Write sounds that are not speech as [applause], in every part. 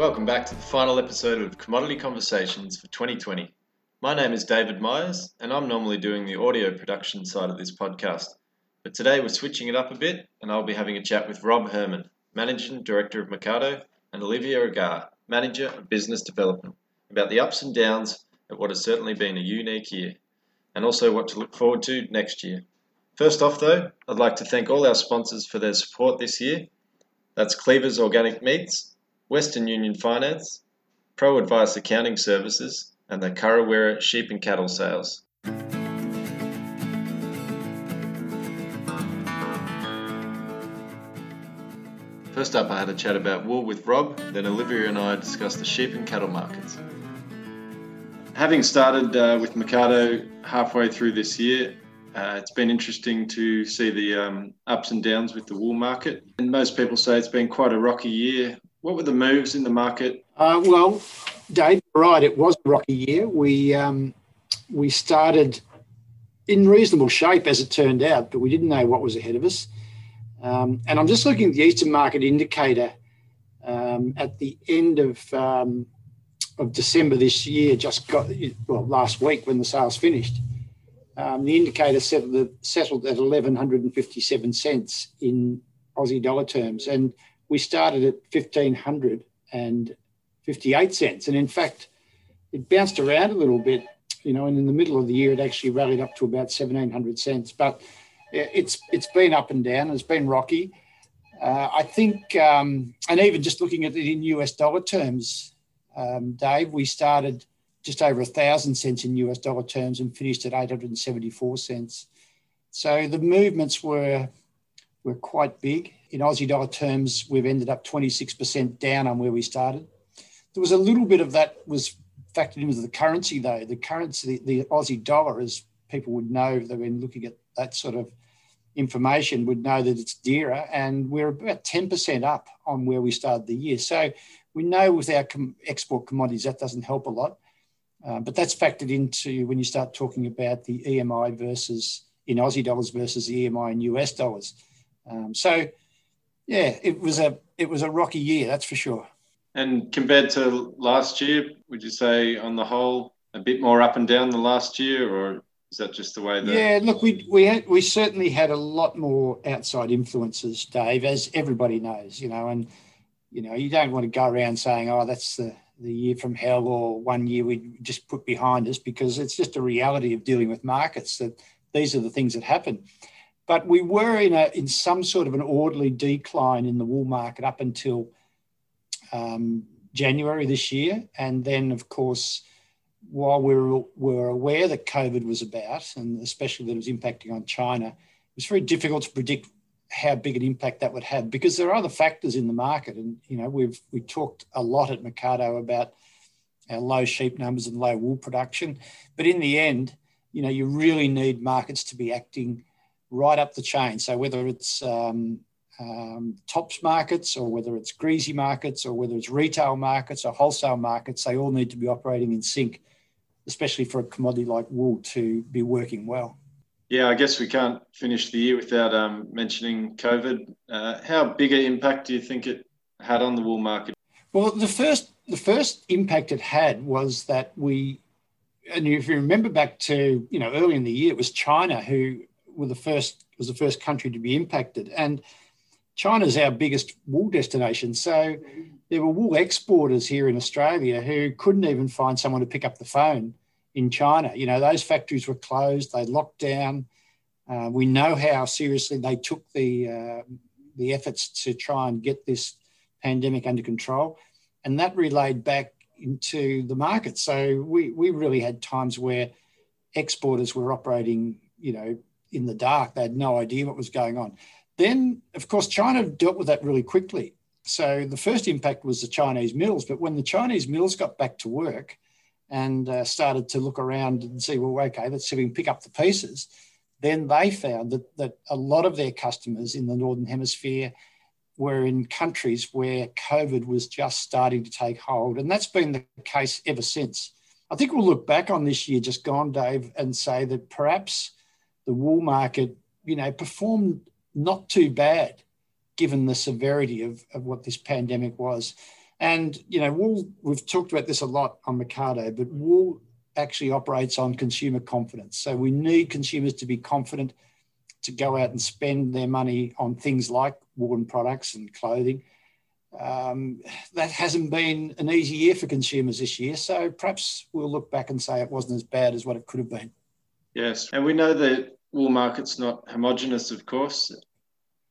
Welcome back to the final episode of Commodity Conversations for 2020. My name is David Myers, and I'm normally doing the audio production side of this podcast. But today we're switching it up a bit, and I'll be having a chat with Rob Herrmann, Managing Director of Mecardo, and Olivia Agar, Manager of Business Development, about the ups and downs of what has certainly been a unique year, and also what to look forward to next year. First off, though, I'd like to thank all our sponsors for their support this year. That's Cleaver's Organic Meats, Western Union Finance, Pro Advice Accounting Services, and the Currawera Sheep and Cattle Sales. First up, I had a chat about wool with Rob, then Olivia and I discussed the sheep and cattle markets. Having started uh, with Mecardo halfway through this year, uh, it's been interesting to see the um, ups and downs with the wool market. And most people say it's been quite a rocky year. What were the moves in the market? Uh, well, Dave, right, it was a rocky year. We um, we started in reasonable shape as it turned out, but we didn't know what was ahead of us. Um, and I'm just looking at the Eastern Market Indicator um, at the end of um, of December this year. Just got well last week when the sales finished. Um, the indicator settled, settled at 1157 cents in Aussie dollar terms, and we started at 1558 cents. And in fact, it bounced around a little bit, you know, and in the middle of the year, it actually rallied up to about 1700 cents. But it's it's been up and down. It's been rocky. Uh, I think, um, and even just looking at it in US dollar terms, um, Dave, we started just over a thousand cents in US dollar terms and finished at 874 cents. So the movements were were quite big. In Aussie dollar terms, we've ended up 26% down on where we started. There was a little bit of that was factored into the currency though. The currency, the, Aussie dollar, as people would know, they've been looking at that sort of information, would know that it's dearer, and we're about 10% up on where we started the year. So we know with our com- export commodities that doesn't help a lot. Uh, but that's factored into when you start talking about the EMI versus in Aussie dollars versus the EMI in US dollars. Um, so, yeah, it was a it was a rocky year, that's for sure. And compared to last year, would you say on the whole a bit more up and down than last year, or is that just the way that? Yeah, look, we we had, we certainly had a lot more outside influences, Dave, as everybody knows, you know, and you know you don't want to go around saying, oh, that's the the year from hell or one year we just put behind us because it's just a reality of dealing with markets that these are the things that happen. But we were in a in some sort of an orderly decline in the wool market up until um, January this year, and then of course, while we were, were aware that COVID was about, and especially that it was impacting on China, it was very difficult to predict how big an impact that would have because there are other factors in the market. And you know we've we talked a lot at Mecardo about our low sheep numbers and low wool production. But in the end you know you really need markets to be acting right up the chain so whether it's um, um, tops markets or whether it's greasy markets or whether it's retail markets or wholesale markets they all need to be operating in sync especially for a commodity like wool to be working well yeah, I guess we can't finish the year without um, mentioning COVID. Uh, how big an impact do you think it had on the wool market? Well, the first the first impact it had was that we, and if you remember back to you know early in the year, it was China who were the first was the first country to be impacted, and China's our biggest wool destination. So there were wool exporters here in Australia who couldn't even find someone to pick up the phone in China. You know, those factories were closed, they locked down. Uh, we know how seriously they took the, uh, the efforts to try and get this pandemic under control. And that relayed back into the market. So we, we really had times where exporters were operating, you know, in the dark. They had no idea what was going on. Then, of course, China dealt with that really quickly. So the first impact was the Chinese mills. But when the Chinese mills got back to work, and uh, started to look around and see, well, okay, let's see if we can pick up the pieces. Then they found that, that a lot of their customers in the Northern Hemisphere were in countries where COVID was just starting to take hold. And that's been the case ever since. I think we'll look back on this year just gone, Dave, and say that perhaps the wool market, you know, performed not too bad given the severity of, of what this pandemic was. And, you know, wool, we've talked about this a lot on Mecardo, but wool actually operates on consumer confidence. So we need consumers to be confident to go out and spend their money on things like woolen products and clothing. Um, that hasn't been an easy year for consumers this year. So perhaps we'll look back and say it wasn't as bad as what it could have been. Yes. And we know that wool market's not homogenous, of course.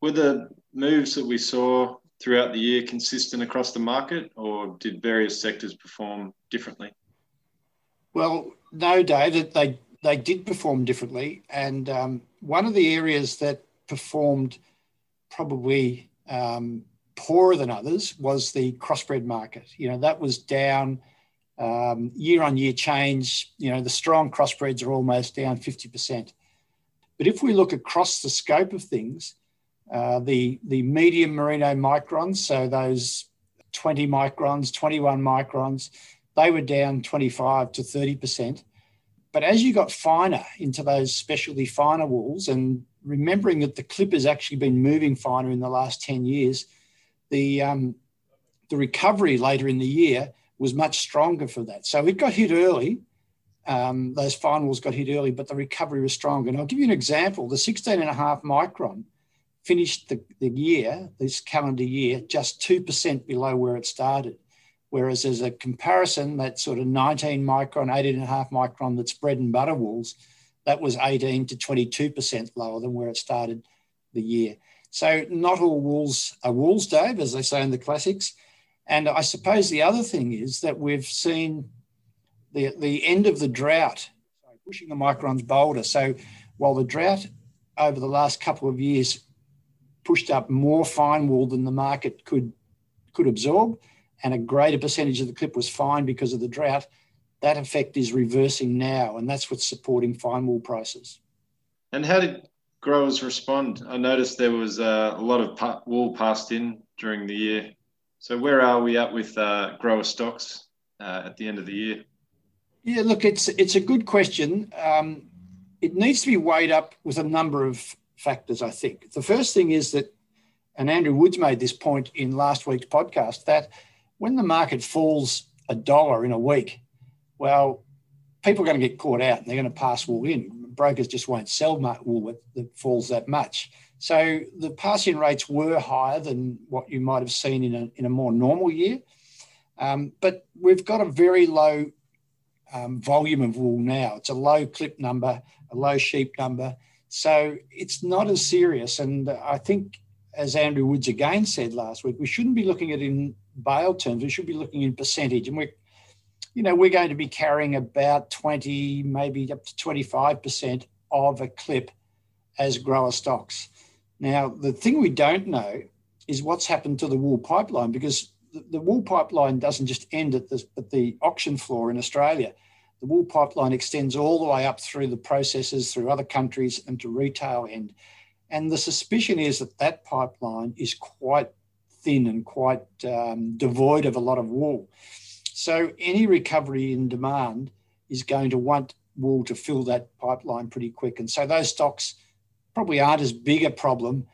Were the moves that we saw throughout the year consistent across the market, or did various sectors perform differently? Well, no, Dave, they they did perform differently, and um, one of the areas that performed probably um, poorer than others was the crossbred market. You know, that was down um, year on year change. You know, the strong crossbreds are almost down fifty percent. But if we look across the scope of things, uh, the, the medium merino microns, so those 20 microns, 21 microns, they were down 25 to 30%. But as you got finer into those specialty finer wools, and remembering that the clip has actually been moving finer in the last 10 years, the, um, the recovery later in the year was much stronger for that. So it got hit early. Um, those fine wools got hit early, but the recovery was stronger. And I'll give you an example. The 16 and a half micron finished the, the year, this calendar year, just 2% below where it started. Whereas as a comparison, that sort of 19 micron, 18 and a half micron that's bread and butter walls, that was 18 to 22% lower than where it started the year. So not all walls are walls, Dave, as they say in the classics. And I suppose the other thing is that we've seen the, the end of the drought, pushing the microns bolder. So while the drought over the last couple of years pushed up more fine wool than the market could could absorb, and a greater percentage of the clip was fine because of the drought. That effect is reversing now, and that's what's supporting fine wool prices. And how did growers respond? I noticed there was uh, a lot of wool passed in during the year. So where are we at with uh, grower stocks uh, at the end of the year? Yeah, look, it's it's a good question. Um, it needs to be weighed up with a number of factors, I think. The first thing is that, and Andrew Woods made this point in last week's podcast, that when the market falls a dollar in a week, well, people are going to get caught out and they're going to pass wool in. Brokers just won't sell wool that falls that much. So the pass-in rates were higher than what you might have seen in a, in a more normal year. Um, but we've got a very low um, volume of wool now. It's a low clip number, a low sheep number. So it's not as serious. And I think, as Andrew Woods again said last week, we shouldn't be looking at it in bale terms. We should be looking in percentage. And we're, you know, we're going to be carrying about 20, maybe up to 25% of a clip as grower stocks. Now, the thing we don't know is what's happened to the wool pipeline because the, the wool pipeline doesn't just end at at the auction floor in Australia the wool pipeline extends all the way up through the processes, through other countries, and to retail end. And the suspicion is that that pipeline is quite thin and quite um, devoid of a lot of wool. So any recovery in demand is going to want wool to fill that pipeline pretty quick. And so those stocks probably aren't as big a problem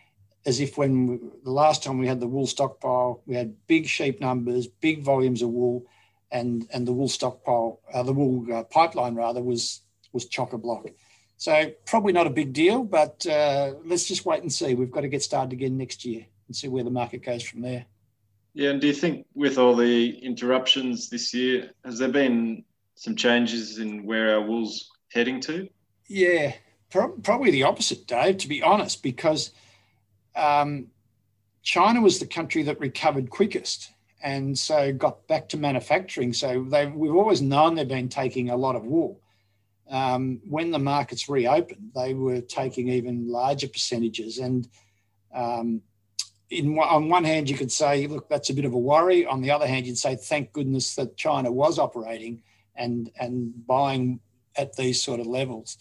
as if when we, the last time we had the wool stockpile, we had big sheep numbers, big volumes of wool, and and the wool stockpile, uh, the wool uh, pipeline rather, was was chock a block. So probably not a big deal, but uh, let's just wait and see. We've got to get started again next year and see where the market goes from there. Yeah, and do you think with all the interruptions this year, has there been some changes in where our wool's heading to? Yeah, pro- probably the opposite, Dave. To be honest, because um, China was the country that recovered quickest and so got back to manufacturing. So we've always known they've been taking a lot of wool. Um, when the markets reopened, they were taking even larger percentages. And um, in, on one hand, you could say, look, that's a bit of a worry. On the other hand, you'd say, thank goodness that China was operating and, and buying at these sort of levels.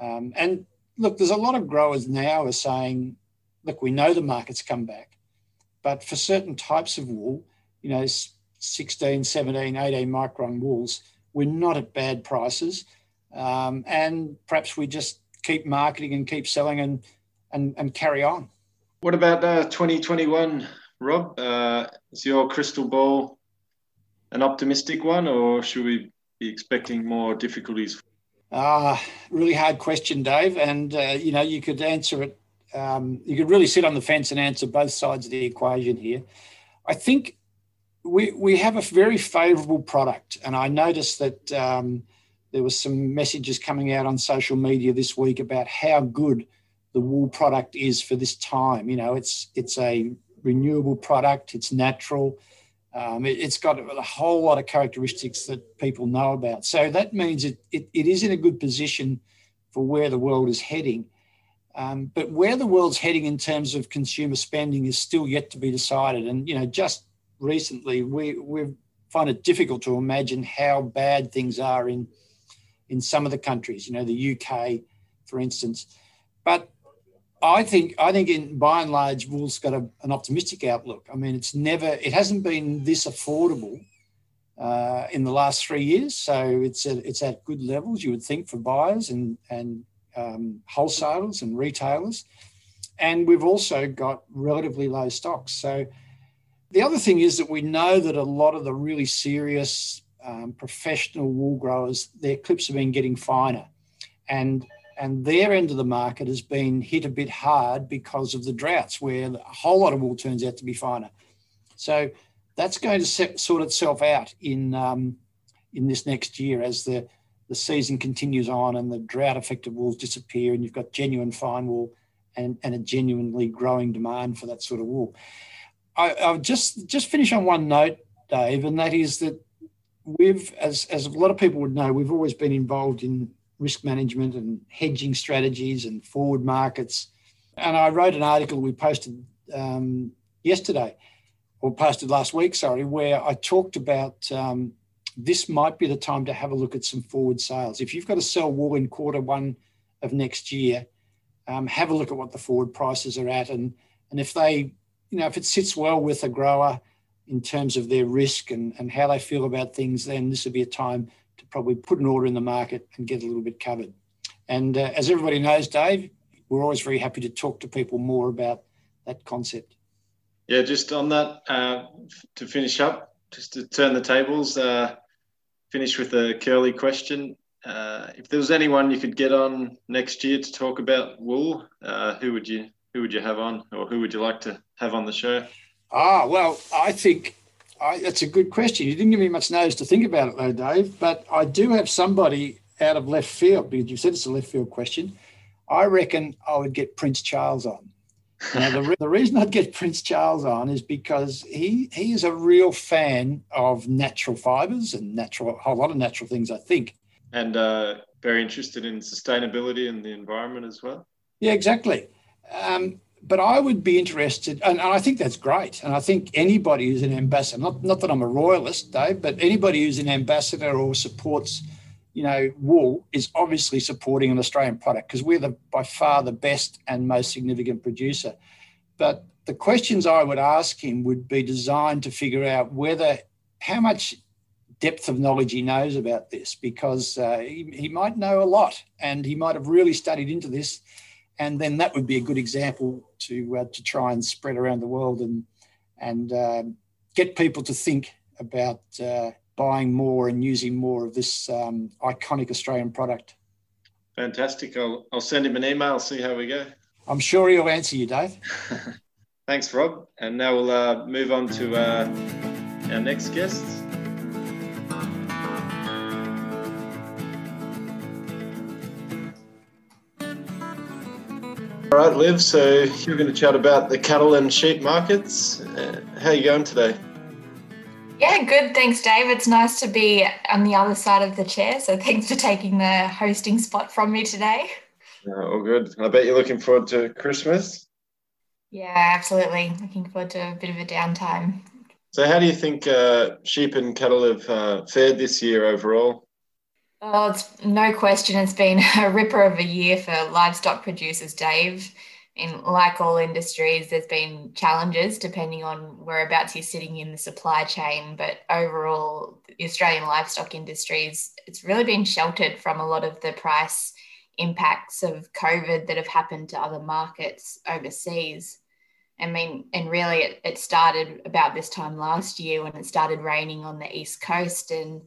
Um, and look, there's a lot of growers now are saying, look, we know the market's come back, but for certain types of wool, you know, 16, 17, 18 micron wools, we're not at bad prices. Um, and perhaps we just keep marketing and keep selling and, and, and carry on. What about uh, 2021, Rob? Uh, is your crystal ball an optimistic one, or should we be expecting more difficulties? Ah, uh, really hard question, Dave. And uh, you know, you could answer it. Um, you could really sit on the fence and answer both sides of the equation here. I think we we have a very favourable product, and I noticed that um, there was some messages coming out on social media this week about how good the wool product is for this time. You know, it's it's a renewable product, it's natural, um, it, has got a whole lot of characteristics that people know about. So that means it, it, it is in a good position for where the world is heading. Um, but where the world's heading in terms of consumer spending is still yet to be decided. And you know, just recently we we find it difficult to imagine how bad things are in in some of the countries. You know, the UK, for instance. But I think I think in by and large, wool's got a, an optimistic outlook. I mean, it's never it hasn't been this affordable uh, in the last three years, so it's at, it's at good levels. You would think for buyers and and um, wholesalers and retailers, and we've also got relatively low stocks. So the other thing is that we know that a lot of the really serious um, professional wool growers, their clips have been getting finer, and and their end of the market has been hit a bit hard because of the droughts, where a whole lot of wool turns out to be finer. So that's going to set, sort itself out in um, in this next year as the the season continues on and the drought affected wools disappear, and you've got genuine fine wool and, and a genuinely growing demand for that sort of wool. I, I'll just just finish on one note, Dave, and that is that we've, as as a lot of people would know, we've always been involved in risk management and hedging strategies and forward markets. And I wrote an article we posted um, yesterday, or posted last week, sorry, where I talked about um, this might be the time to have a look at some forward sales. If you've got to sell wool in quarter one of next year, um, have a look at what the forward prices are at, and and if they, you know, if it sits well with a grower in terms of their risk and, and how they feel about things, then this would be a time to probably put an order in the market and get a little bit covered. And uh, as everybody knows, Dave, we're always very happy to talk to people more about that concept. Yeah, just on that, uh, to finish up, just to turn the tables, uh, finish with a curly question. Uh, if there was anyone you could get on next year to talk about wool, uh, who would you who would you have on, or who would you like to have on the show? Ah, well, I think I, that's a good question. You didn't give me much notice to think about it, though, Dave. But I do have somebody out of left field because you said it's a left field question. I reckon I would get Prince Charles on. Now, the, re- the reason I'd get Prince Charles on is because he he is a real fan of natural fibres and natural a whole lot of natural things, I think. And uh, very interested in sustainability and the environment as well. Yeah, exactly. Um, but I would be interested, and, and, I think that's great. And I think anybody who's an ambassador, not, not that I'm a royalist, Dave, but anybody who's an ambassador or supports, you know, wool is obviously supporting an Australian product because we're the by far the best and most significant producer. But the questions I would ask him would be designed to figure out whether how much depth of knowledge he knows about this, because uh, he, he might know a lot and he might have really studied into this and then that would be a good example to uh, to try and spread around the world and and uh, get people to think about uh, buying more and using more of this um, iconic Australian product. Fantastic! I'll I'll send him an email. See how we go. I'm sure he'll answer you, Dave. [laughs] Thanks, Rob. And now we'll uh, move on to uh, our next guests. Right, Liv. So you're going to chat about the cattle and sheep markets. Uh, how are you going today? Yeah, good. Thanks, Dave. It's nice to be on the other side of the chair. So thanks for taking the hosting spot from me today. Uh, all good. I bet you're looking forward to Christmas. Yeah, absolutely. Looking forward to a bit of a downtime. So, how do you think uh, sheep and cattle have uh, fared this year overall? Oh, it's no question. It's been [laughs] a ripper of a year for livestock producers, Dave. In like all industries, there's been challenges depending on whereabouts you're sitting in the supply chain. But overall, the Australian livestock industries, it's really been sheltered from a lot of the price impacts of COVID that have happened to other markets overseas. I mean, and really it, it started about this time last year when it started raining on the East Coast. And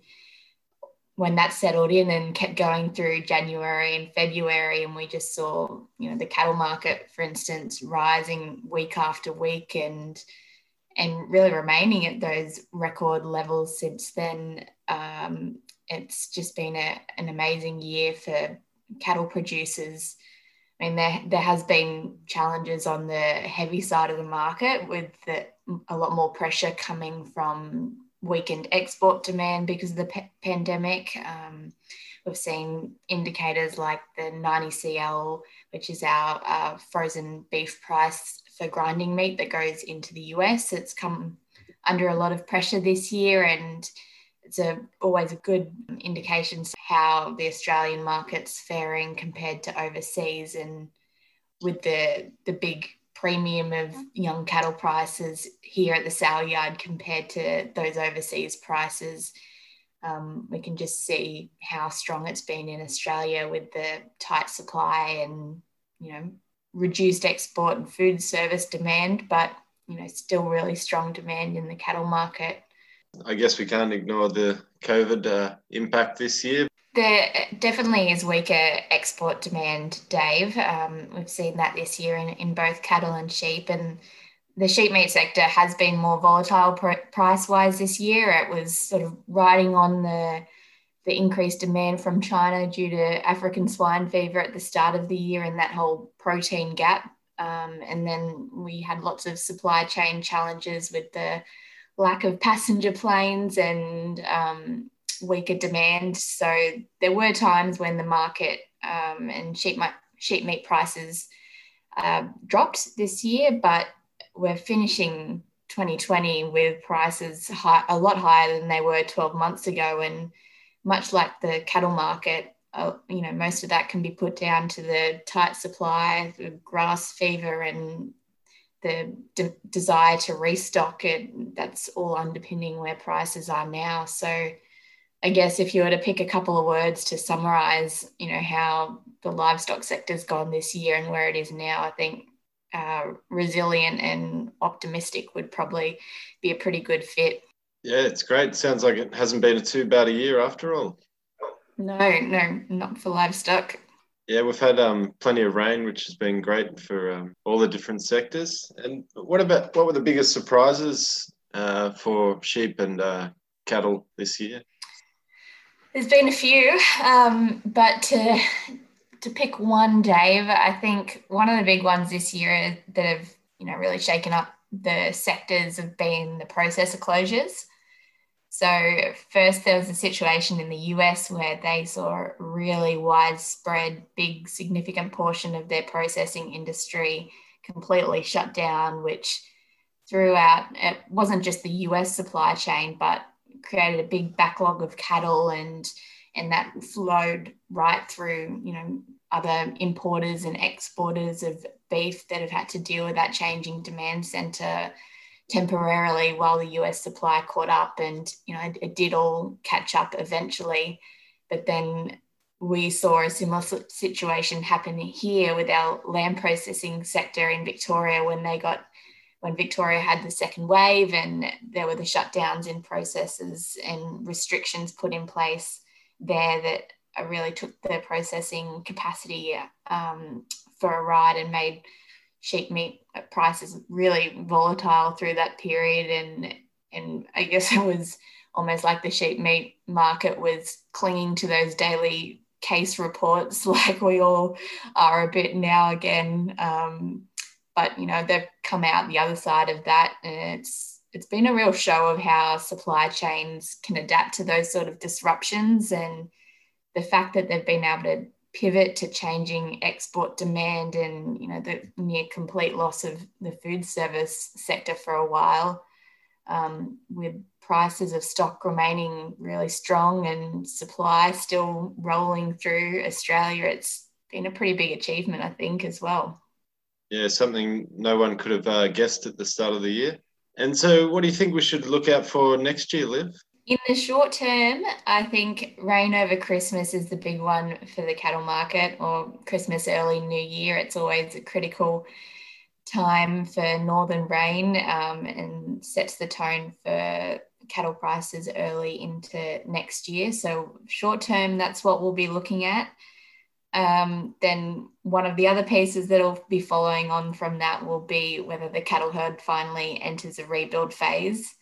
when that settled in and kept going through January and February, and we just saw, you know, the cattle market, for instance, rising week after week and and really remaining at those record levels since then. Um, it's just been a, an amazing year for cattle producers. I mean, there, there has been challenges on the heavy side of the market with the, a lot more pressure coming from weakened export demand because of the p- pandemic. Um, we've seen indicators like the 90CL, which is our uh, frozen beef price for grinding meat that goes into the US. It's come under a lot of pressure this year and it's a, always a good indication how the Australian market's faring compared to overseas and with the the big premium of young cattle prices here at the sale yard compared to those overseas prices. Um, we can just see how strong it's been in Australia with the tight supply and you know reduced export and food service demand, but you know still really strong demand in the cattle market. I guess we can't ignore the COVID uh, impact this year. There definitely is weaker export demand, Dave. Um, we've seen that this year in, in both cattle and sheep, and the sheep meat sector has been more volatile pr- price wise this year. It was sort of riding on the the increased demand from China due to African swine fever at the start of the year and that whole protein gap. Um, and then we had lots of supply chain challenges with the lack of passenger planes and um, weaker demand. So there were times when the market um, and sheep, sheep meat prices uh, dropped this year, but we're finishing 2020 with prices high, a lot higher than they were 12 months ago. And much like the cattle market, uh, you know, most of that can be put down to the tight supply, the grass fever, and the de- desire to restock it. That's all underpinning where prices are now. So I guess if you were to pick a couple of words to summarize, you know, how the livestock sector's gone this year and where it is now, I think uh, resilient and optimistic would probably be a pretty good fit. Yeah, it's great. Sounds like it hasn't been a too bad a year after all. No, no, not for livestock. Yeah, we've had um, plenty of rain, which has been great for um, all the different sectors. And what about what were the biggest surprises uh, for sheep and uh, cattle this year? There's been a few, um, but to to pick one, Dave, I think one of the big ones this year that have you know really shaken up the sectors have been the processor closures. So first there was a situation in the US where they saw a really widespread, big, significant portion of their processing industry completely shut down, which throughout it wasn't just the US supply chain, but created a big backlog of cattle and and that flowed right through you know other importers and exporters of beef that have had to deal with that changing demand center temporarily while the US supply caught up and you know it, it did all catch up eventually. But then we saw a similar situation happen here with our lamb processing sector in Victoria when they got when Victoria had the second wave and there were the shutdowns in processes and restrictions put in place there that really took the processing capacity um, for a ride and made sheep meat prices really volatile through that period. And and I guess [laughs] it was almost like the sheep meat market was clinging to those daily case reports [laughs] like we all are a bit now again. Um, but you know they've come out the other side of that and it's it's been a real show of how supply chains can adapt to those sort of disruptions and the fact that they've been able to pivot to changing export demand and you know the near complete loss of the food service sector for a while um, with prices of stock remaining really strong and supply still rolling through australia it's been a pretty big achievement i think as well yeah, something no one could have uh, guessed at the start of the year. And so, what do you think we should look out for next year, Liv? In the short term, I think rain over Christmas is the big one for the cattle market or Christmas early New Year. It's always a critical time for northern rain um, and sets the tone for cattle prices early into next year. So, short term, that's what we'll be looking at. Um, then, one of the other pieces that'll be following on from that will be whether the cattle herd finally enters a rebuild phase.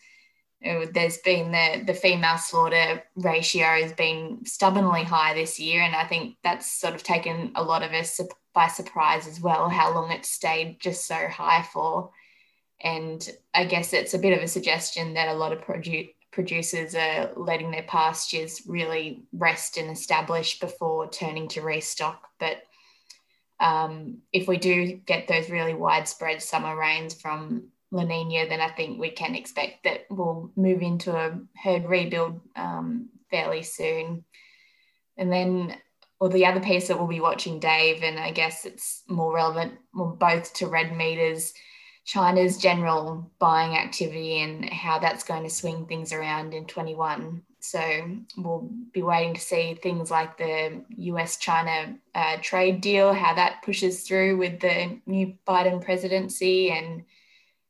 Uh, there's been the, the female slaughter ratio has been stubbornly high this year, and I think that's sort of taken a lot of us by surprise as well, how long it stayed just so high for. And I guess it's a bit of a suggestion that a lot of produ- producers are letting their pastures really rest and establish before turning to restock. But um, if we do get those really widespread summer rains from La Nina, then I think we can expect that we'll move into a herd rebuild um, fairly soon. And then, or the other piece that we'll be watching, Dave, and I guess it's more relevant both to red meters China's general buying activity and how that's going to swing things around in 21. So we'll be waiting to see things like the US China uh, trade deal, how that pushes through with the new Biden presidency and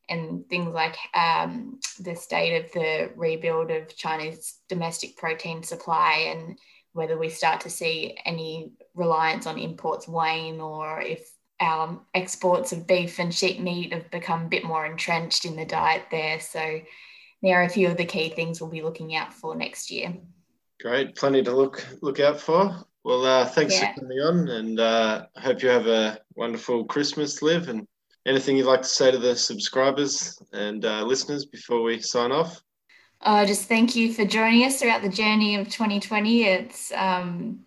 and things like um, the state of the rebuild of China's domestic protein supply and whether we start to see any reliance on imports wane or if our exports of beef and sheep meat have become a bit more entrenched in the diet there. So there are a few of the key things we'll be looking out for next year. Great, plenty to look look out for. Well, uh, thanks yeah. for coming on, and uh, hope you have a wonderful Christmas, Liv. And anything you'd like to say to the subscribers and uh, listeners before we sign off? Uh, just thank you for joining us throughout the journey of 2020. It's um,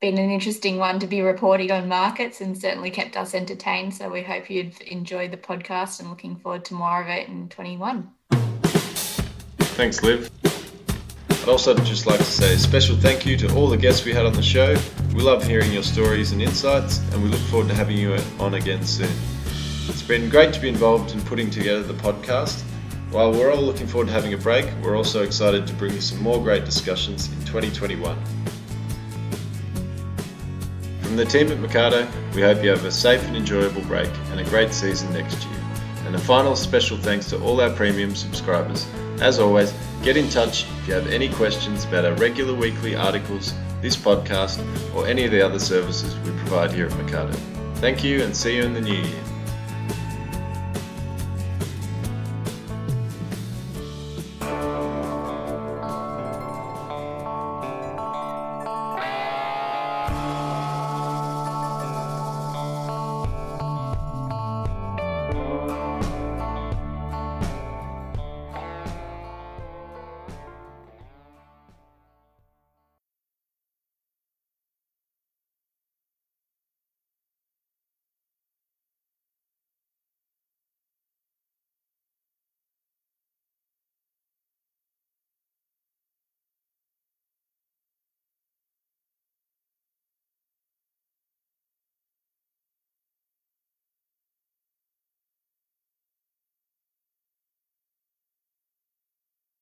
been an interesting one to be reporting on markets and certainly kept us entertained. So we hope you've enjoyed the podcast and looking forward to more of it in 21. Thanks, Liv. I'd also just like to say a special thank you to all the guests we had on the show. We love hearing your stories and insights, and we look forward to having you on again soon. It's been great to be involved in putting together the podcast. While we're all looking forward to having a break, we're also excited to bring you some more great discussions in 2021. From the team at Mecardo, we hope you have a safe and enjoyable break and a great season next year. And a final special thanks to all our premium subscribers. As always, get in touch if you have any questions about our regular weekly articles, this podcast, or any of the other services we provide here at Mecardo. Thank you and see you in the new year.